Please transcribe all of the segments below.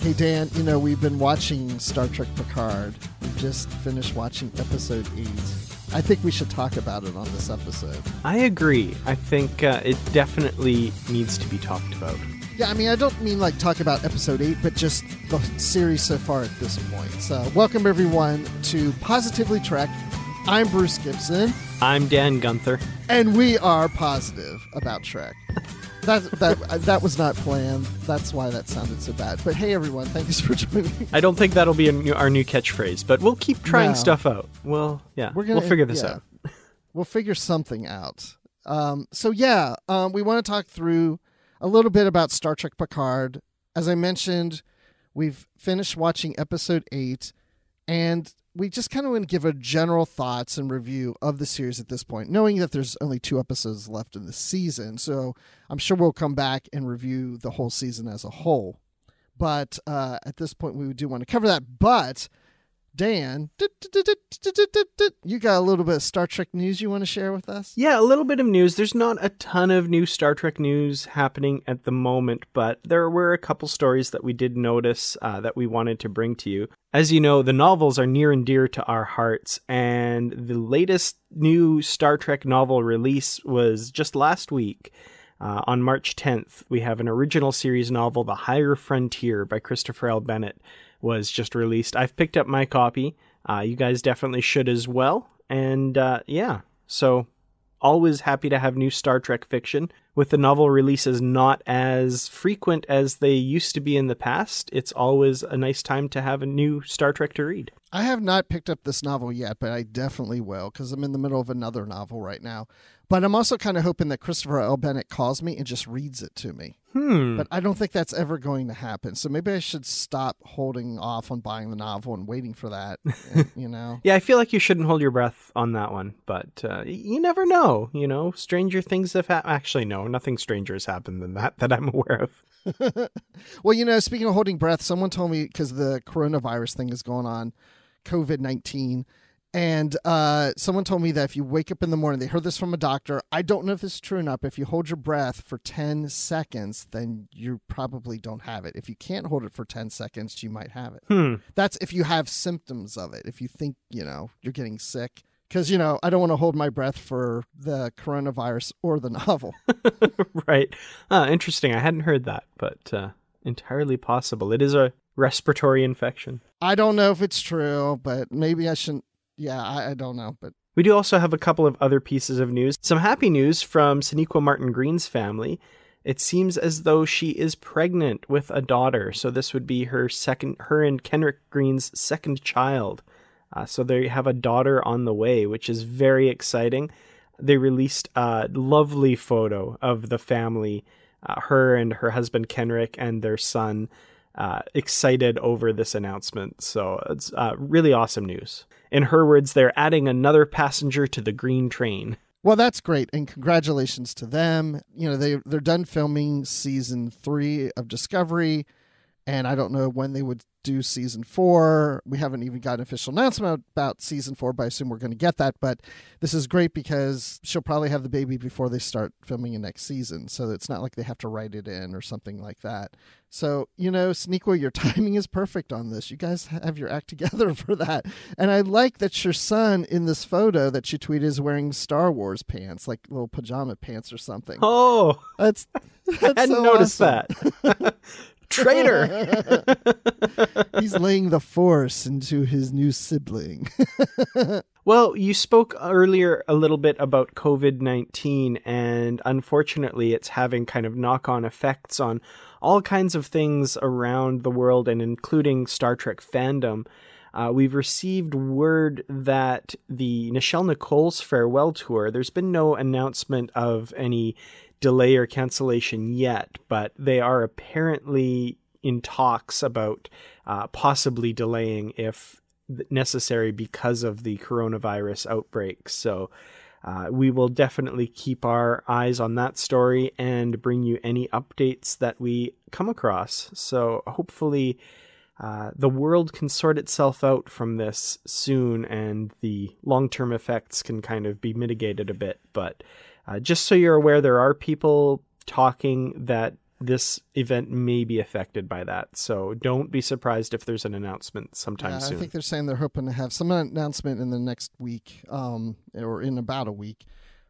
Hey Dan, you know we've been watching Star Trek Picard. We just finished watching episode 8. I think we should talk about it on this episode. I agree. I think uh, it definitely needs to be talked about. Yeah, I mean, I don't mean like talk about episode 8, but just the series so far at this point. So, welcome everyone to Positively Trek. I'm Bruce Gibson, I'm Dan Gunther. and we are positive about Trek. That, that, that was not planned. That's why that sounded so bad. But hey, everyone, thanks for joining. I don't think that'll be a new, our new catchphrase, but we'll keep trying No. stuff out. Well, yeah, We're gonna we'll figure this yeah. out. We'll figure something out. Um, so yeah, um, we want to talk through a little bit about Star Trek Picard. As I mentioned, we've finished watching episode eight, and we just kind of want to give a general thoughts and review of the series at this point, knowing that there's only two episodes left in the season. So I'm sure we'll come back and review the whole season as a whole. But uh, at this point, we do want to cover that. But Dan, you got a little bit of Star Trek news you want to share with us? Yeah, a little bit of news. There's not a ton of new Star Trek news happening at the moment, but there were a couple stories that we did notice uh, that we wanted to bring to you. As you know, the novels are near and dear to our hearts, and the latest new Star Trek novel release was just last week. Uh, on March 10th, we have an original series novel, The Higher Frontier by Christopher L. Bennett, was just released. I've picked up my copy. Uh, you guys definitely should as well. And uh, yeah, so always happy to have new Star Trek fiction. With the novel releases not as frequent as they used to be in the past, it's always a nice time to have a new Star Trek to read. I have not picked up this novel yet, but I definitely will because I'm in the middle of another novel right now. But I'm also kind of hoping that Christopher L. Bennett calls me and just reads it to me. Hmm. But I don't think that's ever going to happen. So maybe I should stop holding off on buying the novel and waiting for that. and, you know? Yeah, I feel like you shouldn't hold your breath on that one, but uh, you never know. You know, stranger things have happened. Actually, no, nothing stranger has happened than that that I'm aware of. well, you know, speaking of holding breath, someone told me because the coronavirus thing is going on, COVID 19. And uh, someone told me that if you wake up in the morning, they heard this from a doctor. I don't know if this is true or not, but if you hold your breath for 10 seconds, then you probably don't have it. If you can't hold it for 10 seconds, you might have it. Hmm. That's if you have symptoms of it, if you think, you know, you're getting sick. Because, you know, I don't want to hold my breath for the coronavirus or the novel. right. Ah, interesting. I hadn't heard that, but uh, entirely possible. It is a respiratory infection. I don't know if it's true, but maybe I shouldn't. Yeah, I, I don't know. But We do also have a couple of other pieces of news. Some happy news from Sonequa Martin Green's family. It seems as though she is pregnant with a daughter, so this would be her second, her and Kenrick Green's second child. Uh, so they have a daughter on the way, which is very exciting. They released a lovely photo of the family, uh, her and her husband Kenrick and their son, uh, excited over this announcement. So it's uh, really awesome news. In her words, they're adding another passenger to the green train. Well, that's great, and congratulations to them. You know, they they're done filming season three of Discovery, and I don't know when they would do season four. We haven't even got an official announcement about season four, but I assume we're going to get that. But this is great because she'll probably have the baby before they start filming the next season, so it's not like they have to write it in or something like that. So you know, Sonequa, your timing is perfect on this. You guys have your act together for that, and I like that your son in this photo that she tweeted is wearing Star Wars pants, like little pajama pants or something. Oh, That's, I that's hadn't so noticed awesome. that. Traitor. He's laying the force into his new sibling. Well, you spoke earlier a little bit about COVID 19, and unfortunately, it's having kind of knock on effects on all kinds of things around the world, and including Star Trek fandom. Uh, we've received word that the Nichelle Nichols farewell tour, there's been no announcement of any delay or cancellation yet, but they are apparently in talks about uh, possibly delaying if necessary because of the coronavirus outbreak. So uh, we will definitely keep our eyes on that story and bring you any updates that we come across. So hopefully. Uh, the world can sort itself out from this soon, and the long term effects can kind of be mitigated a bit. But uh, just so you're aware, there are people talking that this event may be affected by that. So don't be surprised if there's an announcement sometime yeah, soon. I think they're saying they're hoping to have some announcement in the next week, um, or in about a week.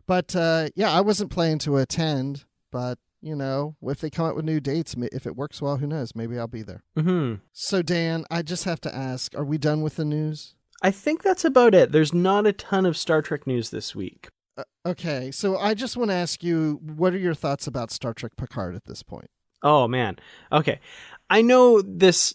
But uh, yeah, I wasn't planning to attend, but you know, if they come up with new dates, if it works well, who knows? Maybe I'll be there. Mm-hmm. So Dan, I just have to ask: Are we done with the news? I think that's about it. There's not a ton of Star Trek news this week. Uh, okay, so I just want to ask you: What are your thoughts about Star Trek Picard at this point? Oh man. Okay. I know this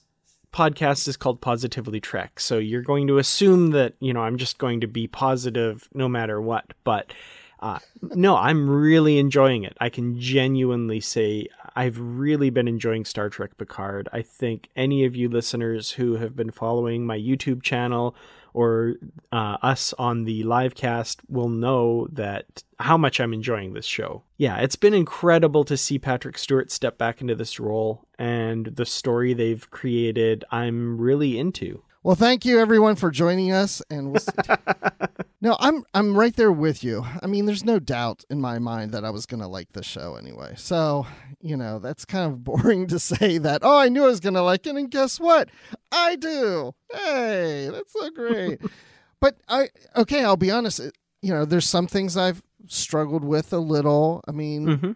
podcast is called Positively Trek, so you're going to assume that, you know, I'm just going to be positive no matter what, but uh, no, I'm really enjoying it. I can genuinely say I've really been enjoying Star Trek Picard. I think any of you listeners who have been following my YouTube channel or uh, us on the live cast will know that how much I'm enjoying this show. Yeah, it's been incredible to see Patrick Stewart step back into this role and the story they've created. I'm really into. Well, thank you everyone for joining us, and we'll no, I'm I'm right there with you. I mean, there's no doubt in my mind that I was gonna like this show anyway. So you know, that's kind of boring to say that. Oh, I knew I was gonna like it, and guess what? I do. Hey, that's so great. but I okay, I'll be honest. You know, there's some things I've struggled with a little. I mean, mm-hmm.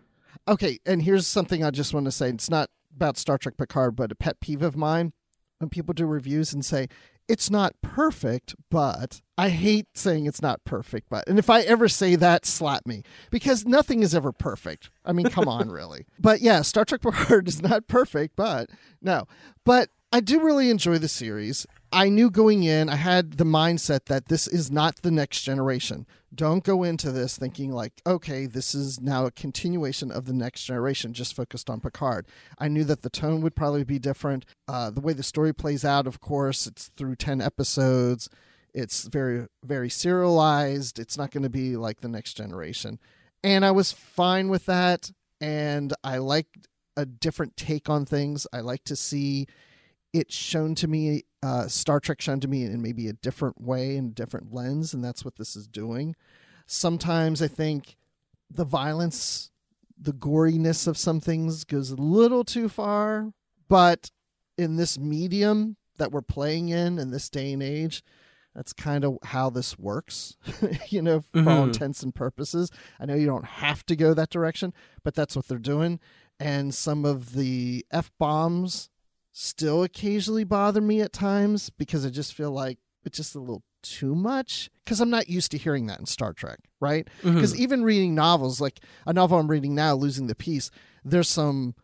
okay, and here's something I just want to say. It's not about Star Trek Picard, but a pet peeve of mine when people do reviews and say it's not perfect, but I hate saying it's not perfect, but and if I ever say that, slap me because nothing is ever perfect. I mean, come on, really. But yeah, Star Trek Picard is not perfect, but no, but I do really enjoy the series. I knew going in, I had the mindset that this is not the next generation. Don't go into this thinking like, okay, this is now a continuation of the next generation, just focused on Picard. I knew that the tone would probably be different. Uh, the way the story plays out, of course, it's through 10 episodes. It's very, very serialized. It's not going to be like the next generation. And I was fine with that. And I liked a different take on things. I like to see it shown to me, uh, Star Trek shown to me in maybe a different way and different lens, and that's what this is doing. Sometimes I think the violence, the goriness of some things goes a little too far, but in this medium that we're playing in in this day and age, that's kind of how this works, you know, for mm-hmm. all intents and purposes. I know you don't have to go that direction, but that's what they're doing. And some of the F bombs still occasionally bother me at times because I just feel like it's just a little too much because I'm not used to hearing that in Star Trek, right? Because mm-hmm. even reading novels, like a novel I'm reading now, Losing the Peace, there's some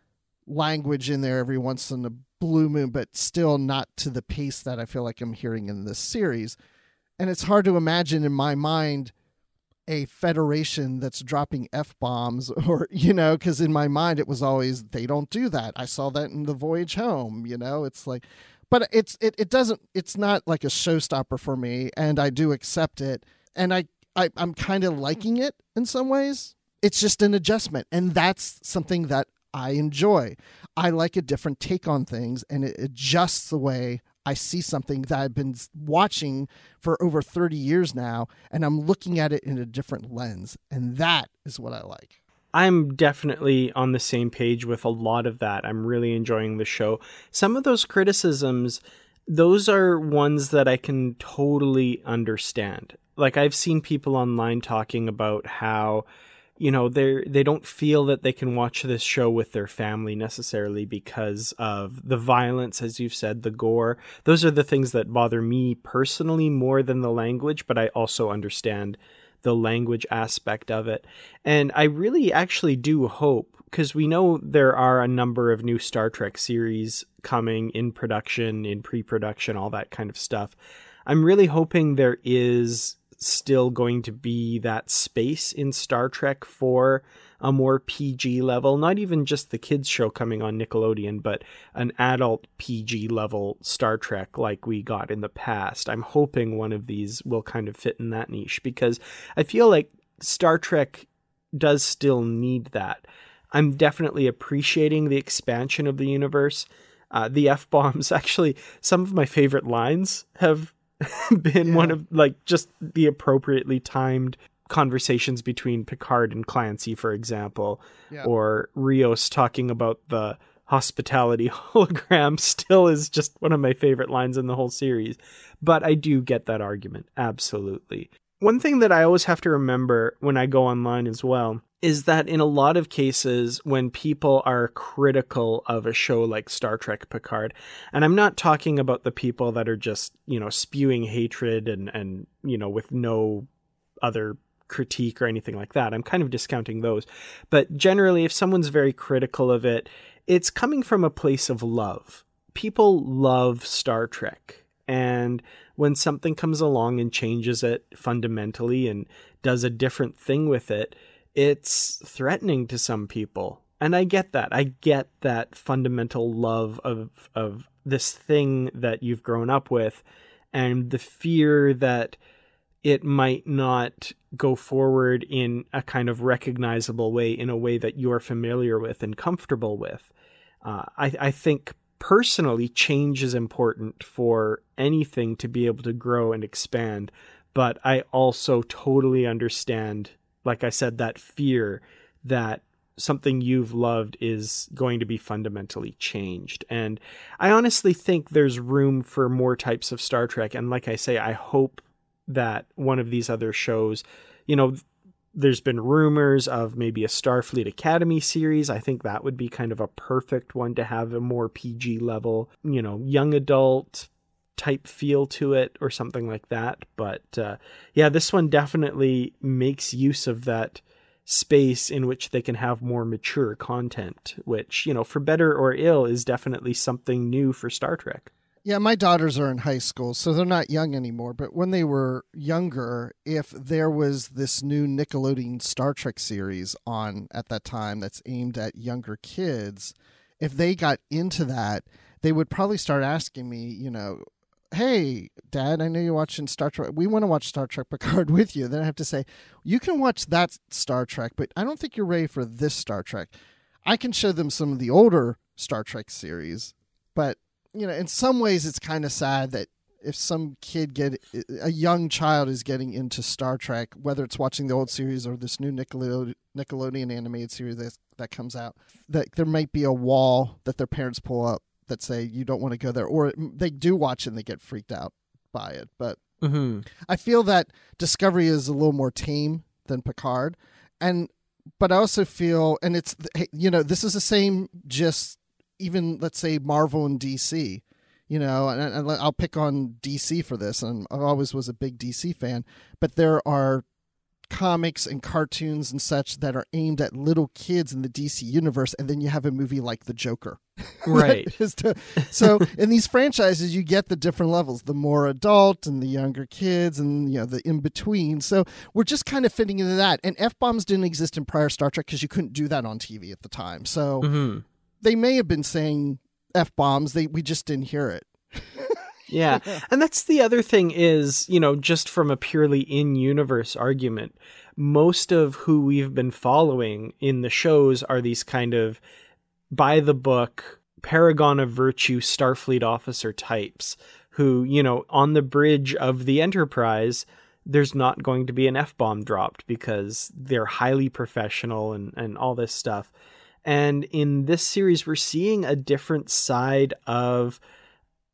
language in there every once in a blue moon, but still not to the pace that I feel like I'm hearing in this series. And it's hard to imagine in my mind a federation that's dropping f bombs or you know because in my mind it was always they don't do that. I saw that in the voyage home you know? It's like but it's it, it doesn't it's not like a showstopper for me and i do accept it and i, I i'm kind of liking it in some ways. It's just an adjustment and that's something that i enjoy. I like a different take on things and it adjusts the way I see something that I've been watching for over 30 years now, and I'm looking at it in a different lens. And that is what I like. I'm definitely on the same page with a lot of that. I'm really enjoying the show. Some of those criticisms, those are ones that I can totally understand. Like, I've seen people online talking about how you know they they don't feel that they can watch this show with their family necessarily because of the violence as you've said the gore. Those are the things that bother me personally more than the language but i also understand the language aspect of it. And i really actually do hope because we know there are a number of new star trek series coming in production in pre-production all that kind of stuff. I'm really hoping there is still going to be that space in Star Trek for a more PG level, not even just the kids show coming on Nickelodeon, but an adult PG level Star Trek like we got in the past. I'm hoping one of these will kind of fit in that niche because I feel like Star Trek does still need that. I'm definitely appreciating the expansion of the universe. Uh, the F bombs, actually, some of my favorite lines have been yeah. one of like just the appropriately timed conversations between Picard and Clancy, for example, yeah. or Rios talking about the hospitality hologram still is just one of my favorite lines in the whole series. But I do get that argument, absolutely. One thing that I always have to remember when I go online as well is that in a lot of cases, when people are critical of a show like Star Trek Picard, and I'm not talking about the people that are just, you know, spewing hatred and, and you know, with no other critique or anything like that. I'm kind of discounting those. But generally, if someone's very critical of it, it's coming from a place of love. People love Star Trek. And when something comes along and changes it fundamentally and does a different thing with it, it's threatening to some people. And I get that. I get that fundamental love of of this thing that you've grown up with and the fear that it might not go forward in a kind of recognizable way, in a way that you're familiar with and comfortable with. Uh, I, I think personally, change is important for anything to be able to grow and expand. But I also totally understand, like I said, that fear that something you've loved is going to be fundamentally changed. And I honestly think there's room for more types of Star Trek. And like I say, I hope that one of these other shows, you know, there's been rumors of maybe a Starfleet Academy series. I think that would be kind of a perfect one to have a more PG level, you know, young adult type feel to it or something like that. But uh, yeah, this one definitely makes use of that space in which they can have more mature content, which, you know, for better or ill, is definitely something new for Star Trek. Yeah, my daughters are in high school, so they're not young anymore. But when they were younger, if there was this new Nickelodeon Star Trek series on at that time that's aimed at younger kids, if they got into that, they would probably start asking me, you know, hey, Dad, I know you're watching Star Trek. We want to watch Star Trek Picard with you. Then I have to say, you can watch that Star Trek, but I don't think you're ready for this Star Trek. I can show them some of the older Star Trek series, but you know, in some ways, it's kind of sad that if some kid get a young child is getting into Star Trek, whether it's watching the old series or this new Nickelode- Nickelodeon animated series that that comes out, that there might be a wall that their parents pull up that say you don't want to go there, or they do watch and they get freaked out by it. But mm-hmm. I feel that Discovery is a little more tame than Picard, and but I also feel, and it's you know this is the same just even let's say Marvel and DC, you know, and, and I'll pick on DC for this, and I always was a big DC fan, but there are comics and cartoons and such that are aimed at little kids in the DC universe, and then you have a movie like The Joker. Right. to, so in these franchises, you get the different levels, the more adult and the younger kids and, you know, the in between. So we're just kind of fitting into that. And F bombs didn't exist in prior Star Trek because you couldn't do that on TV at the time. So mm-hmm they may have been saying f bombs. They we just didn't hear it. yeah, and that's the other thing is you know just from a purely in universe argument, most of who we've been following in the shows are these kind of by the book paragon of virtue Starfleet officer types who you know on the bridge of the Enterprise there's not going to be an F bomb dropped because they're highly professional and, and all this stuff. And in this series, we're seeing a different side of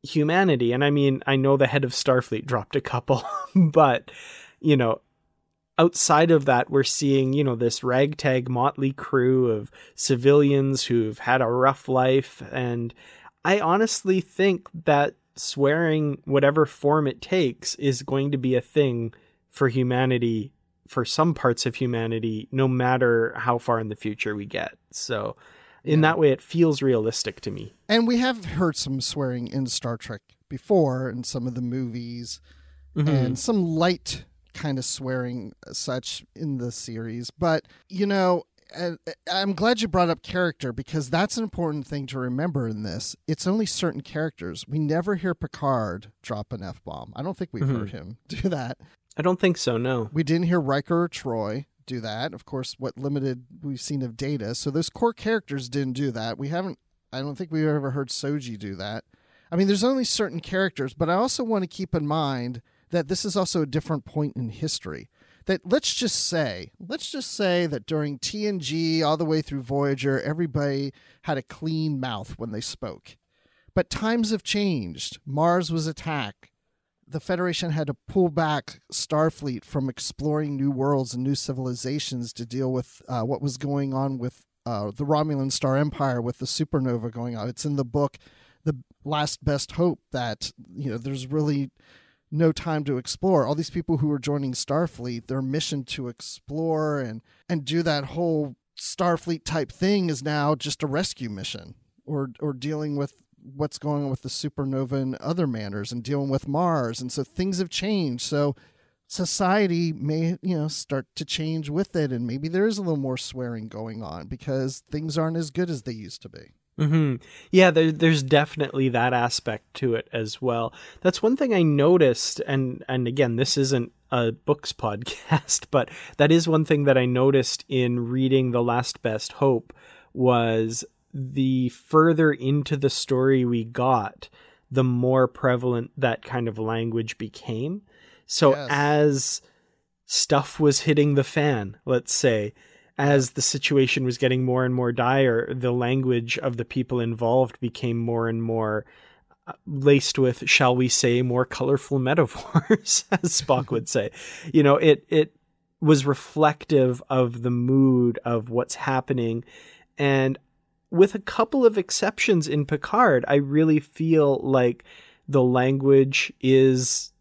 humanity. And I mean, I know the head of Starfleet dropped a couple, but, you know, outside of that, we're seeing, you know, this ragtag motley crew of civilians who've had a rough life. And I honestly think that swearing, whatever form it takes, is going to be a thing for humanity for some parts of humanity, no matter how far in the future we get. So, in yeah. that way, it feels realistic to me. And we have heard some swearing in Star Trek before in some of the movies, mm-hmm. and some light kind of swearing such in the series. But, you know, I'm glad you brought up character because that's an important thing to remember in this. It's only certain characters. We never hear Picard drop an F bomb. I don't think we've mm-hmm. heard him do that. I don't think so, no. We didn't hear Riker or Troi do that. Of course, what limited we've seen of Data. So those core characters didn't do that. We haven't, I don't think we've ever heard Soji do that. I mean, there's only certain characters, but I also want to keep in mind that this is also a different point in history that let's just say, let's just say that during TNG all the way through Voyager, everybody had a clean mouth when they spoke. But times have changed. Mars was attacked. The Federation had to pull back Starfleet from exploring new worlds and new civilizations to deal with uh, what was going on with uh, the Romulan Star Empire with the supernova going on. It's in the book, The Last Best Hope, that you know there's really no time to explore. All these people who are joining Starfleet, their mission to explore and and do that whole Starfleet type thing is now just a rescue mission or or dealing with what's going on with the supernova and other manners and dealing with Mars. And so things have changed. So society may, you know, start to change with it and maybe there is a little more swearing going on because things aren't as good as they used to be. Mm-hmm. Yeah, there, there's definitely that aspect to it as well. That's one thing I noticed, and and again, this isn't a books podcast, but that is one thing that I noticed in reading The Last Best Hope was the further into the story we got, the more prevalent that kind of language became. So yes. as stuff was hitting the fan, let's say, as the situation was getting more and more dire, the language of the people involved became more and more uh, laced with, shall we say, more colorful metaphors, as Spock would say. You know, it it was reflective of the mood of what's happening, and with a couple of exceptions in Picard, I really feel like the language is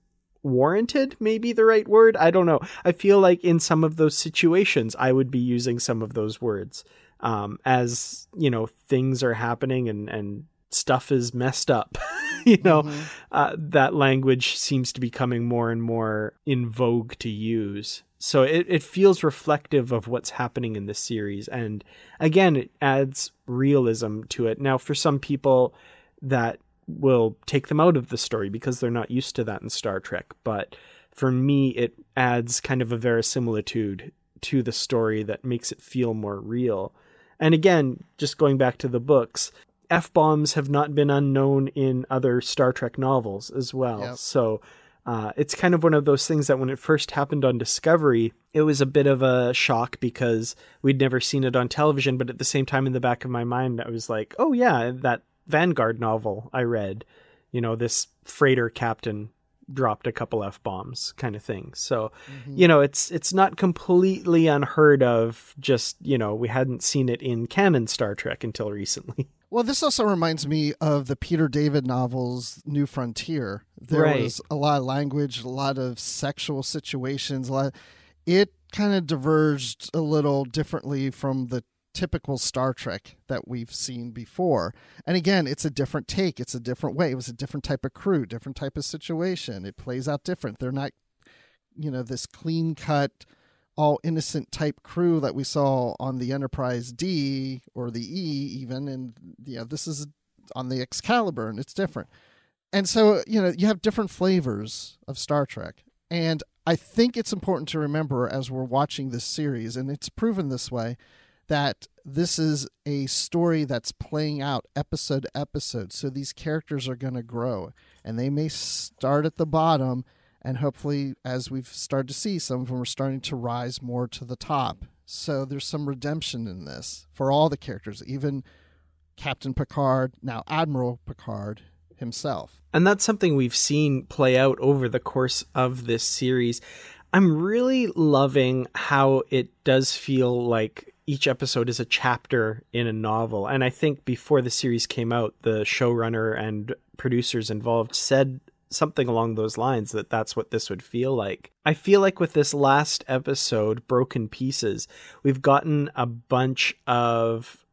warranted maybe the right word? I don't know. I feel like in some of those situations i would be using some of those words um, as you know things are happening and and stuff is messed up you know mm-hmm. uh, that language seems to be coming more and more in vogue to use so it, it feels reflective of what's happening in this series and again it adds realism to it now for some people that will take them out of the story because they're not used to that in Star Trek. But for me, it adds kind of a verisimilitude to the story that makes it feel more real. And again, just going back to the books, F bombs have not been unknown in other Star Trek novels as well. Yep. So uh, it's kind of one of those things that when it first happened on Discovery, it was a bit of a shock because we'd never seen it on television. But at the same time, in the back of my mind, I was like, oh, yeah, that Vanguard novel I read, you know, this freighter captain dropped a couple f bombs kind of thing. So, mm-hmm. you know, it's it's not completely unheard of. Just you know, we hadn't seen it in canon Star Trek until recently. Well, this also reminds me of the Peter David novels New Frontier. There right. was a lot of language, a lot of sexual situations. A lot. it kind of diverged a little differently from the typical Star Trek that we've seen before. And again, it's a different take, it's a different way. It was a different type of crew, different type of situation. It plays out different. They're not, you know, this clean cut, all innocent type crew that we saw on the Enterprise D or the E, even. And, know, this is on the Excalibur and it's different. And so, you know, you have different flavors of Star Trek. And I think it's important to remember as we're watching this series, and it's proven this way, that this is a story that's playing out episode episode. So these characters are going to grow and they may start at the bottom. And hopefully, as we've started to see, some of them are starting to rise more to the top. So there's some redemption in this for all the characters, even Captain Picard, now Admiral Picard himself. And that's something we've seen play out over the course of this series. I'm really loving how it does feel like each episode is a chapter in a novel. And I think before the series came out, the showrunner and producers involved said something along those lines that that's what this would feel like. I feel like with this last episode, Broken Pieces, we've gotten a bunch of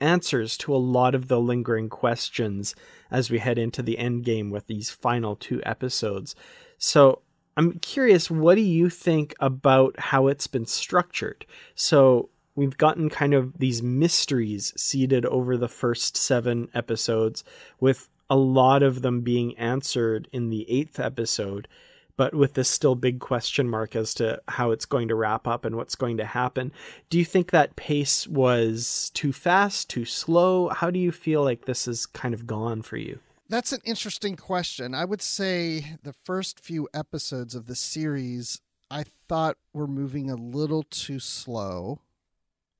answers to a lot of the lingering questions as we head into the end game with these final two episodes. So I'm curious, what do you think about how it's been structured? So we've gotten kind of these mysteries seeded over the first seven episodes, with a lot of them being answered in the eighth episode but with this still big question mark as to how it's going to wrap up and what's going to happen. Do you think that pace was too fast, too slow? How do you feel like this is kind of gone for you? That's an interesting question. I would say the first few episodes of the series I thought were moving a little too slow.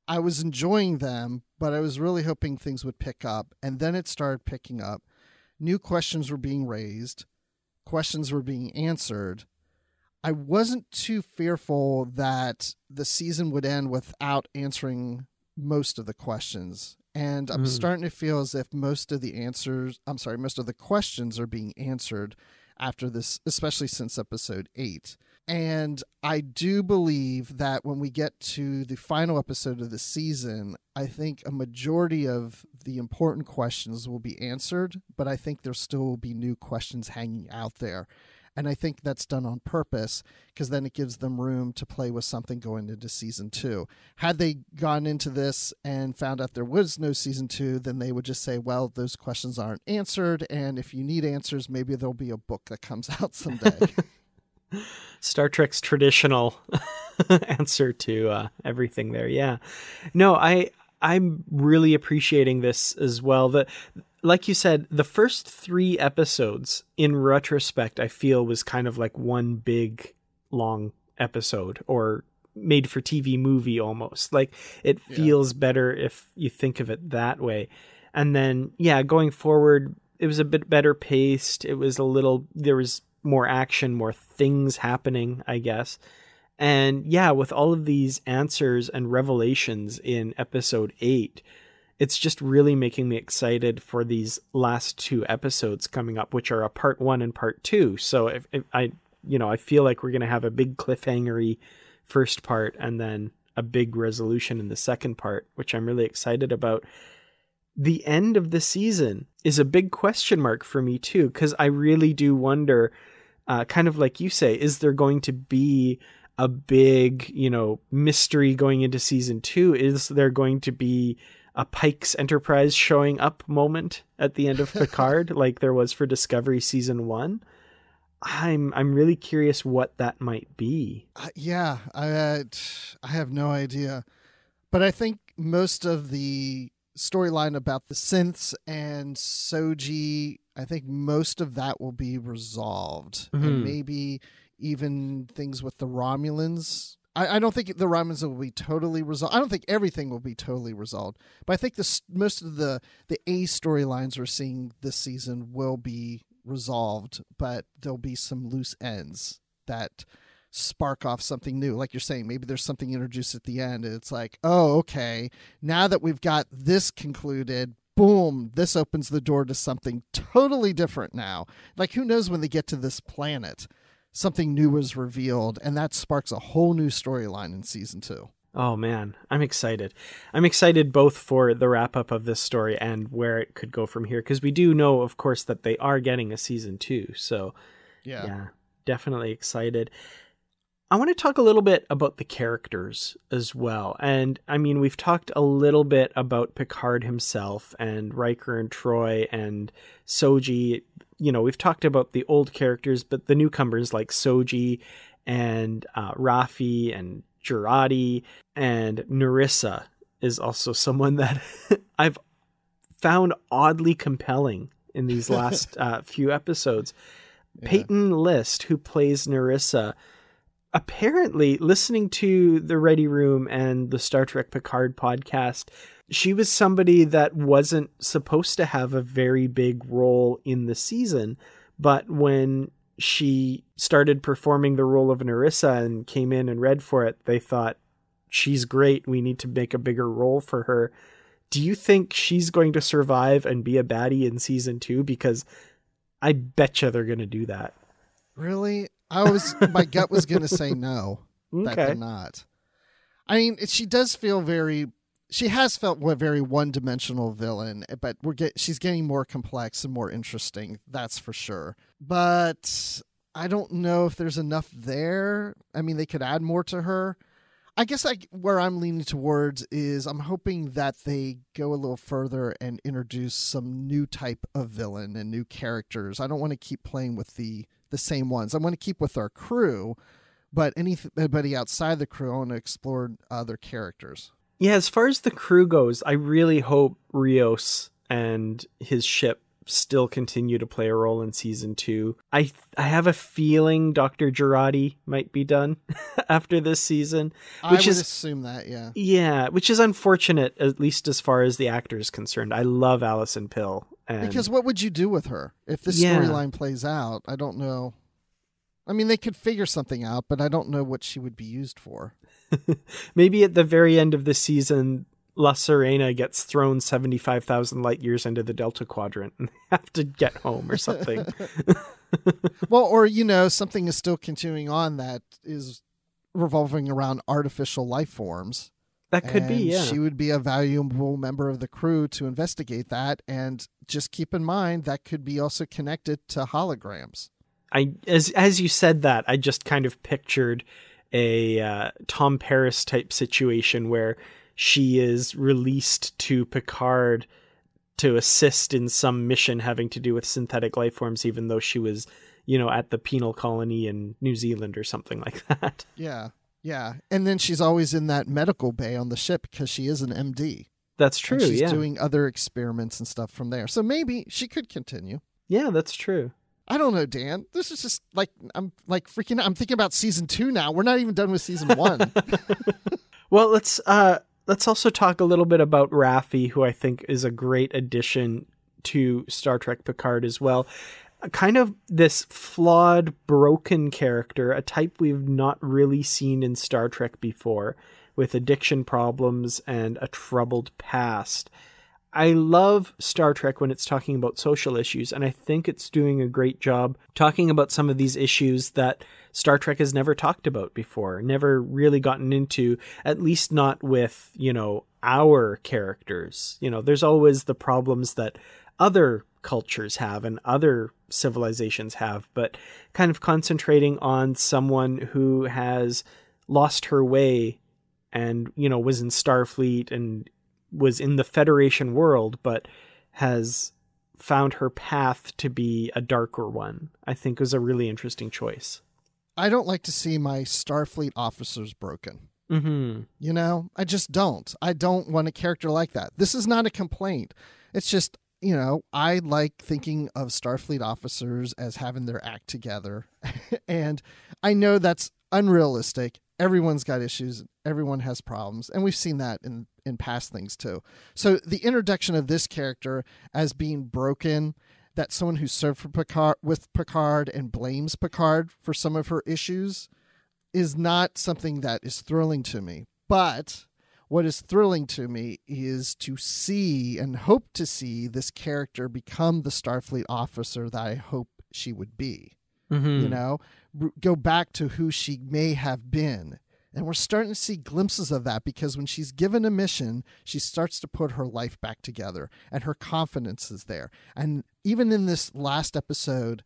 I was enjoying them, but I was really hoping things would pick up. And then it started picking up. New questions were being raised questions were being answered, I wasn't too fearful that the season would end without answering most of the questions. And I'm mm. starting to feel as if most of the answers, I'm sorry, most of the questions are being answered after this, especially since episode eight. And I do believe that when we get to the final episode of the season, I think a majority of the important questions will be answered, but I think there still will be new questions hanging out there. And I think that's done on purpose because then it gives them room to play with something going into season two. Had they gone into this and found out there was no season two, then they would just say, well, those questions aren't answered. And if you need answers, maybe there'll be a book that comes out someday. Star Trek's traditional answer to uh, everything there. Yeah. No, I I'm really appreciating this as well. The like you said, the first 3 episodes in retrospect I feel was kind of like one big long episode or made for TV movie almost. Like it feels yeah. better if you think of it that way. And then yeah, going forward it was a bit better paced. It was a little there was more action, more things happening, I guess. And yeah, with all of these answers and revelations in episode 8, it's just really making me excited for these last two episodes coming up, which are a part 1 and part 2. So if, if I you know, I feel like we're going to have a big cliffhangery first part and then a big resolution in the second part, which I'm really excited about the end of the season is a big question mark for me too because i really do wonder uh, kind of like you say, is there going to be a big, you know, mystery going into season two? Is there going to be a Pike's Enterprise showing up moment at the end of Picard, like there was for Discovery season one? I'm I'm really curious what that might be. Uh, yeah, I uh, I have no idea, but I think most of the storyline about the synths and Soji I think most of that will be resolved, mm-hmm. and maybe even things with the Romulans. I, I, don't think the Romulans will be totally resolved. I don't think everything will be totally resolved, but I think the most of the the A storylines we're seeing this season will be resolved. But there'll be some loose ends that spark off something new. Like you're saying, maybe there's something introduced at the end, and it's like, oh, okay, now that we've got this concluded, boom, this opens the door to something totally different now. Like, who knows when they get to this planet, something new is revealed, and that sparks a whole new storyline in season two. Oh man, I'm excited. I'm excited both for the wrap up of this story and where it could go from here because we do know, of course, that they are getting a season two. So, yeah, yeah definitely excited. I want to talk a little bit about the characters as well. And I mean, we've talked a little bit about Picard himself and Riker and Troi and Soji. You know, we've talked about the old characters, but the newcomers like Soji and uh, Raffi and Jurati and Narissa is also someone that I've found oddly compelling in these last uh, few episodes. Yeah. Peyton List, who plays Narissa, apparently listening to the Ready Room and the Star Trek Picard podcast, she was somebody that wasn't supposed to have a very big role in the season, but when she started performing the role of Narissa and came in and read for it, they thought she's great. We need to make a bigger role for her. Do you think she's going to survive and be a baddie in season two? Because I betcha they're going to do that. Really? I was my gut was going to say no. Okay. That they're not. I mean, she does feel very. She has felt a very one-dimensional villain, eh, but we're get she's getting more complex and more interesting. That's for sure. But I don't know if there's enough there. I mean, they could add more to her. I guess I, where I'm leaning towards is I'm hoping that they go a little further and introduce some new type of villain and new characters. I don't want to keep playing with the the same ones. I want to keep with our crew, but anybody outside the crew, I want to explore other characters. Yeah, as far as the crew goes, I really hope Rios and his ship still continue to play a role in season two. I I have a feeling Dr. Jurati might be done after this season. Which I would is, assume that, yeah. Yeah, which is unfortunate, at least as far as the actor is concerned. I love Alison Pill. And, because what would you do with her if this yeah. storyline plays out? I don't know. I mean, they could figure something out, but I don't know what she would be used for. Maybe at the very end of the season, La Sirena gets thrown 75,000 light years into the Delta Quadrant and have to get home or something. well, or, you know, something is still continuing on that is revolving around artificial life forms. That could be, yeah. She would be a valuable member of the crew to investigate that. And just keep in mind that could be also connected to holograms. I as as you said that, I just kind of pictured a uh, Tom Paris type situation where she is released to Picard to assist in some mission having to do with synthetic life forms, even though she was, you know, at the penal colony in New Zealand or something like that. Yeah. Yeah. And then she's always in that medical bay on the ship because she is an MD. That's true. she's yeah. doing other experiments and stuff from there. So maybe she could continue. Yeah, that's true. I don't know, Dan. This is just like I'm like freaking I'm thinking about season 2 now. We're not even done with season 1. well, let's uh let's also talk a little bit about Raffi, who I think is a great addition to Star Trek Picard as well. Kind of this flawed, broken character, a type we've not really seen in Star Trek before, with addiction problems and a troubled past. I love Star Trek when it's talking about social issues, and I think it's doing a great job talking about some of these issues that Star Trek has never talked about before, never really gotten into, at least not with, you know, our characters. You know, there's always the problems that other cultures have and other civilizations have, but kind of concentrating on someone who has lost her way and, you know, was in Starfleet and was in the Federation world, but has found her path to be a darker one, I think was a really interesting choice. I don't like to see my Starfleet officers broken. Mm-hmm. You know, I just don't. I don't want a character like that. This is not a complaint. It's just, you know, I like thinking of Starfleet officers as having their act together. and I know that's unrealistic. Everyone's got issues, everyone has problems. And we've seen that in in past things too. So the introduction of this character as being broken, that someone who served for Picard with Picard and blames Picard for some of her issues is not something that is thrilling to me. But what is thrilling to me is to see and hope to see this character become the Starfleet officer that I hope she would be. Mm-hmm. You know, go back to who she may have been and we're starting to see glimpses of that because when she's given a mission, she starts to put her life back together and her confidence is there. And even in this last episode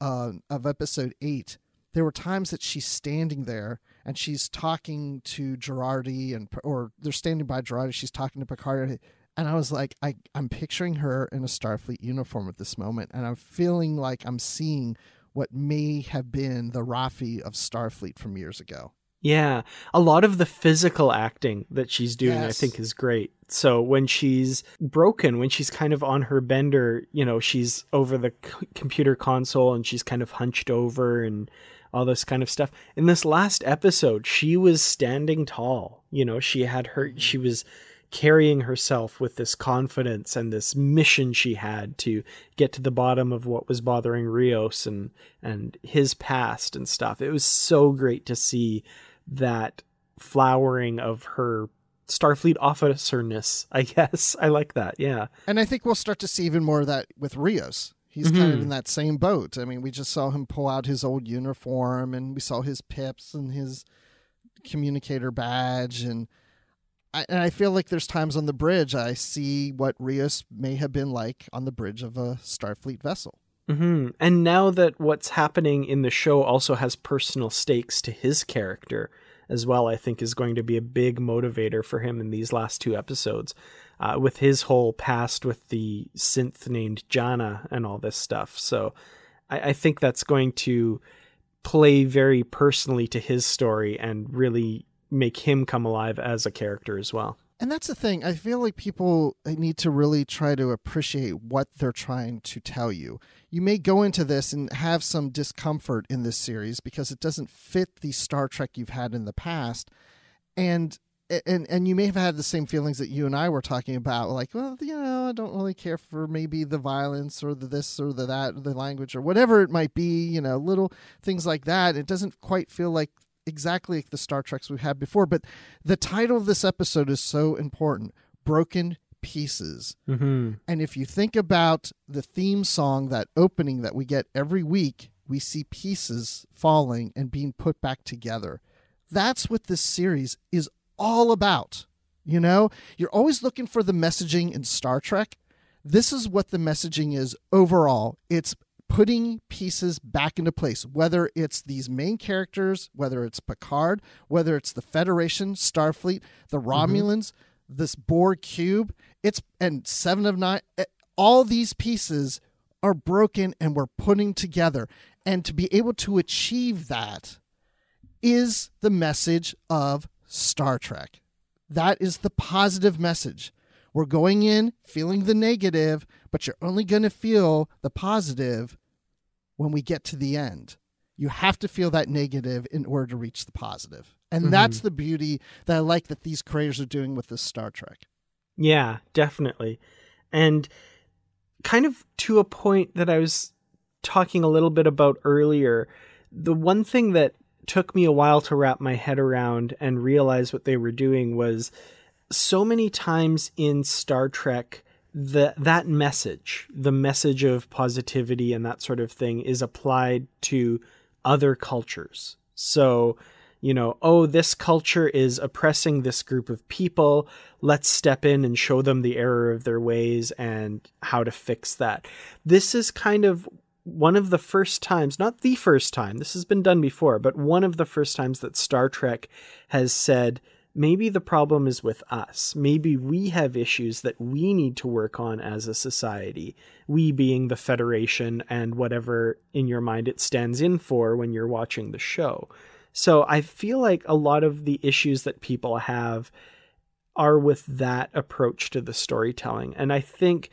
uh, of episode eight, there were times that she's standing there and she's talking to Jurati and or they're standing by Jurati, she's talking to Picard and I was like, I, I'm picturing her in a Starfleet uniform at this moment, and I'm feeling like I'm seeing what may have been the Raffi of Starfleet from years ago. Yeah, a lot of the physical acting that she's doing, yes. I think, is great. So when she's broken, when she's kind of on her bender, you know, she's over the c- computer console and she's kind of hunched over and all this kind of stuff. In this last episode, she was standing tall. You know, she had her, she mm-hmm. was carrying herself with this confidence and this mission she had to get to the bottom of what was bothering Rios and and his past and stuff. It was so great to see that flowering of her Starfleet officerness, I guess. I like that. Yeah. And I think we'll start to see even more of that with Rios. He's mm-hmm. kind of in that same boat. I mean, we just saw him pull out his old uniform and we saw his pips and his communicator badge and I, and I feel like there's times on the bridge I see what Rios may have been like on the bridge of a Starfleet vessel. Mm-hmm. And now that what's happening in the show also has personal stakes to his character, as well, I think is going to be a big motivator for him in these last two episodes. Uh, with his whole past with the synth named Jana and all this stuff. So I, I think that's going to play very personally to his story and really make him come alive as a character as well. And that's the thing. I feel like people need to really try to appreciate what they're trying to tell you. You may go into this and have some discomfort in this series because it doesn't fit the Star Trek you've had in the past. And and and you may have had the same feelings that you and I were talking about, like, well, you know, I don't really care for maybe the violence or the this or the that, or the language or whatever it might be, you know, little things like that. It doesn't quite feel like exactly like the Star Treks we've had before. But the title of this episode is so important: Broken Pieces. Mm-hmm. And if you think about the theme song, that opening that we get every week, we see pieces falling and being put back together. That's what this series is all about. You know, you're always looking for the messaging in Star Trek. This is what the messaging is overall. It's putting pieces back into place, whether it's these main characters, whether it's Picard, whether it's the Federation, Starfleet, the Romulans, mm-hmm. this Borg cube, it's and Seven of Nine, eh, all these pieces are broken and we're putting together. And to be able to achieve that is the message of Star Trek. That is the positive message. We're going in feeling the negative, but you're only going to feel the positive when we get to the end. You have to feel that negative in order to reach the positive. And mm-hmm. that's the beauty that I like that these creators are doing with this Star Trek. Yeah, definitely. And kind of to a point that I was talking a little bit about earlier, the one thing that took me a while to wrap my head around and realize what they were doing was so many times in Star Trek the that message, the message of positivity and that sort of thing is applied to other cultures. So, you know, oh, this culture is oppressing this group of people. Let's step in and show them the error of their ways and how to fix that. This is kind of one of the first times, not the first time, this has been done before, but one of the first times that Star Trek has said, maybe the problem is with us. Maybe we have issues that we need to work on as a society. We being the Federation and whatever in your mind it stands in for when you're watching the show. So I feel like a lot of the issues that people have are with that approach to the storytelling. And I think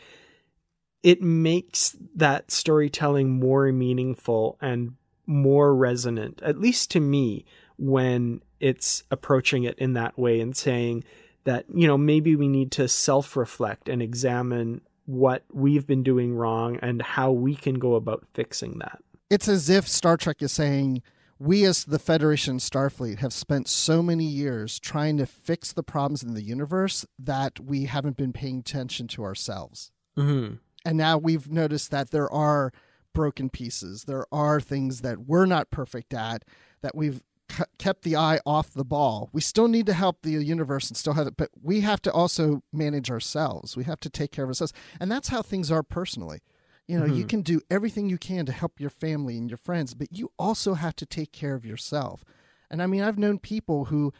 it makes that storytelling more meaningful and more resonant, at least to me, when it's approaching it in that way and saying that, you know, maybe we need to self reflect and examine what we've been doing wrong and how we can go about fixing that. It's as if Star Trek is saying, we as the Federation Starfleet have spent so many years trying to fix the problems in the universe that we haven't been paying attention to ourselves. Mm-hmm and now we've noticed that there are broken pieces. There are things that we're not perfect at that we've kept the eye off the ball. We still need to help the universe and still have it, but we have to also manage ourselves. We have to take care of ourselves. And that's how things are personally. You know, mm-hmm. you can do everything you can to help your family and your friends, but you also have to take care of yourself. And I mean, I've known people who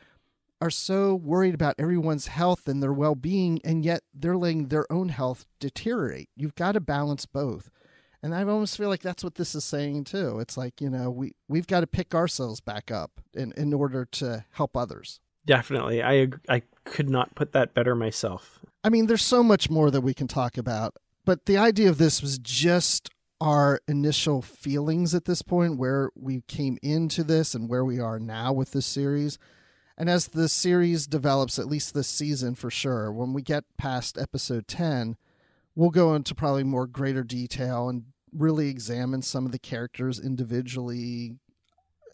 are so worried about everyone's health and their well being, and yet they're letting their own health deteriorate. You've got to balance both. And I almost feel like that's what this is saying too. It's like, you know, we, we've got to pick ourselves back up in, in order to help others. Definitely. I, I could not put that better myself. I mean, there's so much more that we can talk about, but the idea of this was just our initial feelings at this point, where we came into this and where we are now with this series. And as the series develops, at least this season for sure, when we get past episode 10, we'll go into probably more greater detail and really examine some of the characters individually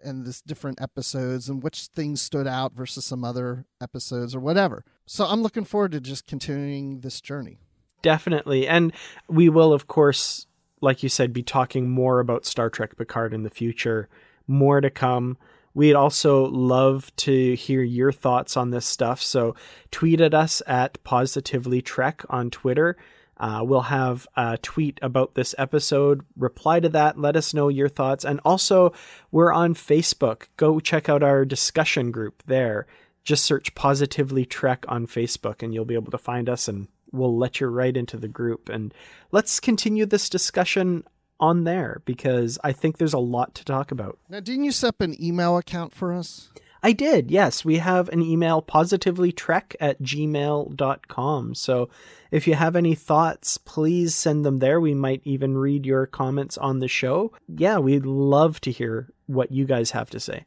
and this different episodes and which things stood out versus some other episodes or whatever. So I'm looking forward to just continuing this journey. Definitely. And we will, of course, like you said, be talking more about Star Trek Picard in the future. More to come. We'd also love to hear your thoughts on this stuff. So tweet at us at Positively Trek on Twitter. Uh, we'll have a tweet about this episode. Reply to that. Let us know your thoughts. And also, we're on Facebook. Go check out our discussion group there. Just search Positively Trek on Facebook and you'll be able to find us and we'll let you right into the group. And let's continue this discussion on there because I think there's a lot to talk about. Now, didn't you set up an email account for us? I did, yes. We have an email, positivelytrek at gmail.com. So if you have any thoughts, please send them there. We might even read your comments on the show. Yeah, we'd love to hear what you guys have to say.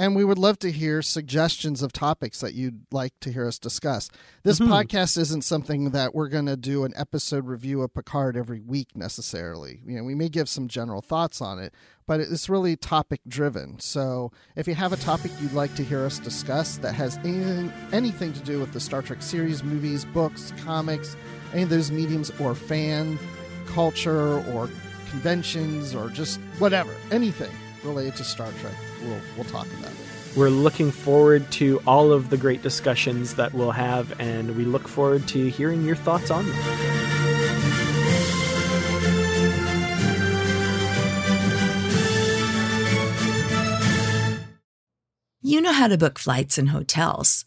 And we would love to hear suggestions of topics that you'd like to hear us discuss. This mm-hmm. podcast isn't something that we're going to do an episode review of Picard every week necessarily. You know, we may give some general thoughts on it, but it's really topic driven. So if you have a topic you'd like to hear us discuss that has anything, anything to do with the Star Trek series, movies, books, comics, any of those mediums, or fan culture, or conventions, or just whatever, anything related to Star Trek, we'll, we'll talk about it. We're looking forward to all of the great discussions that we'll have, and we look forward to hearing your thoughts on them. You know how to book flights and hotels.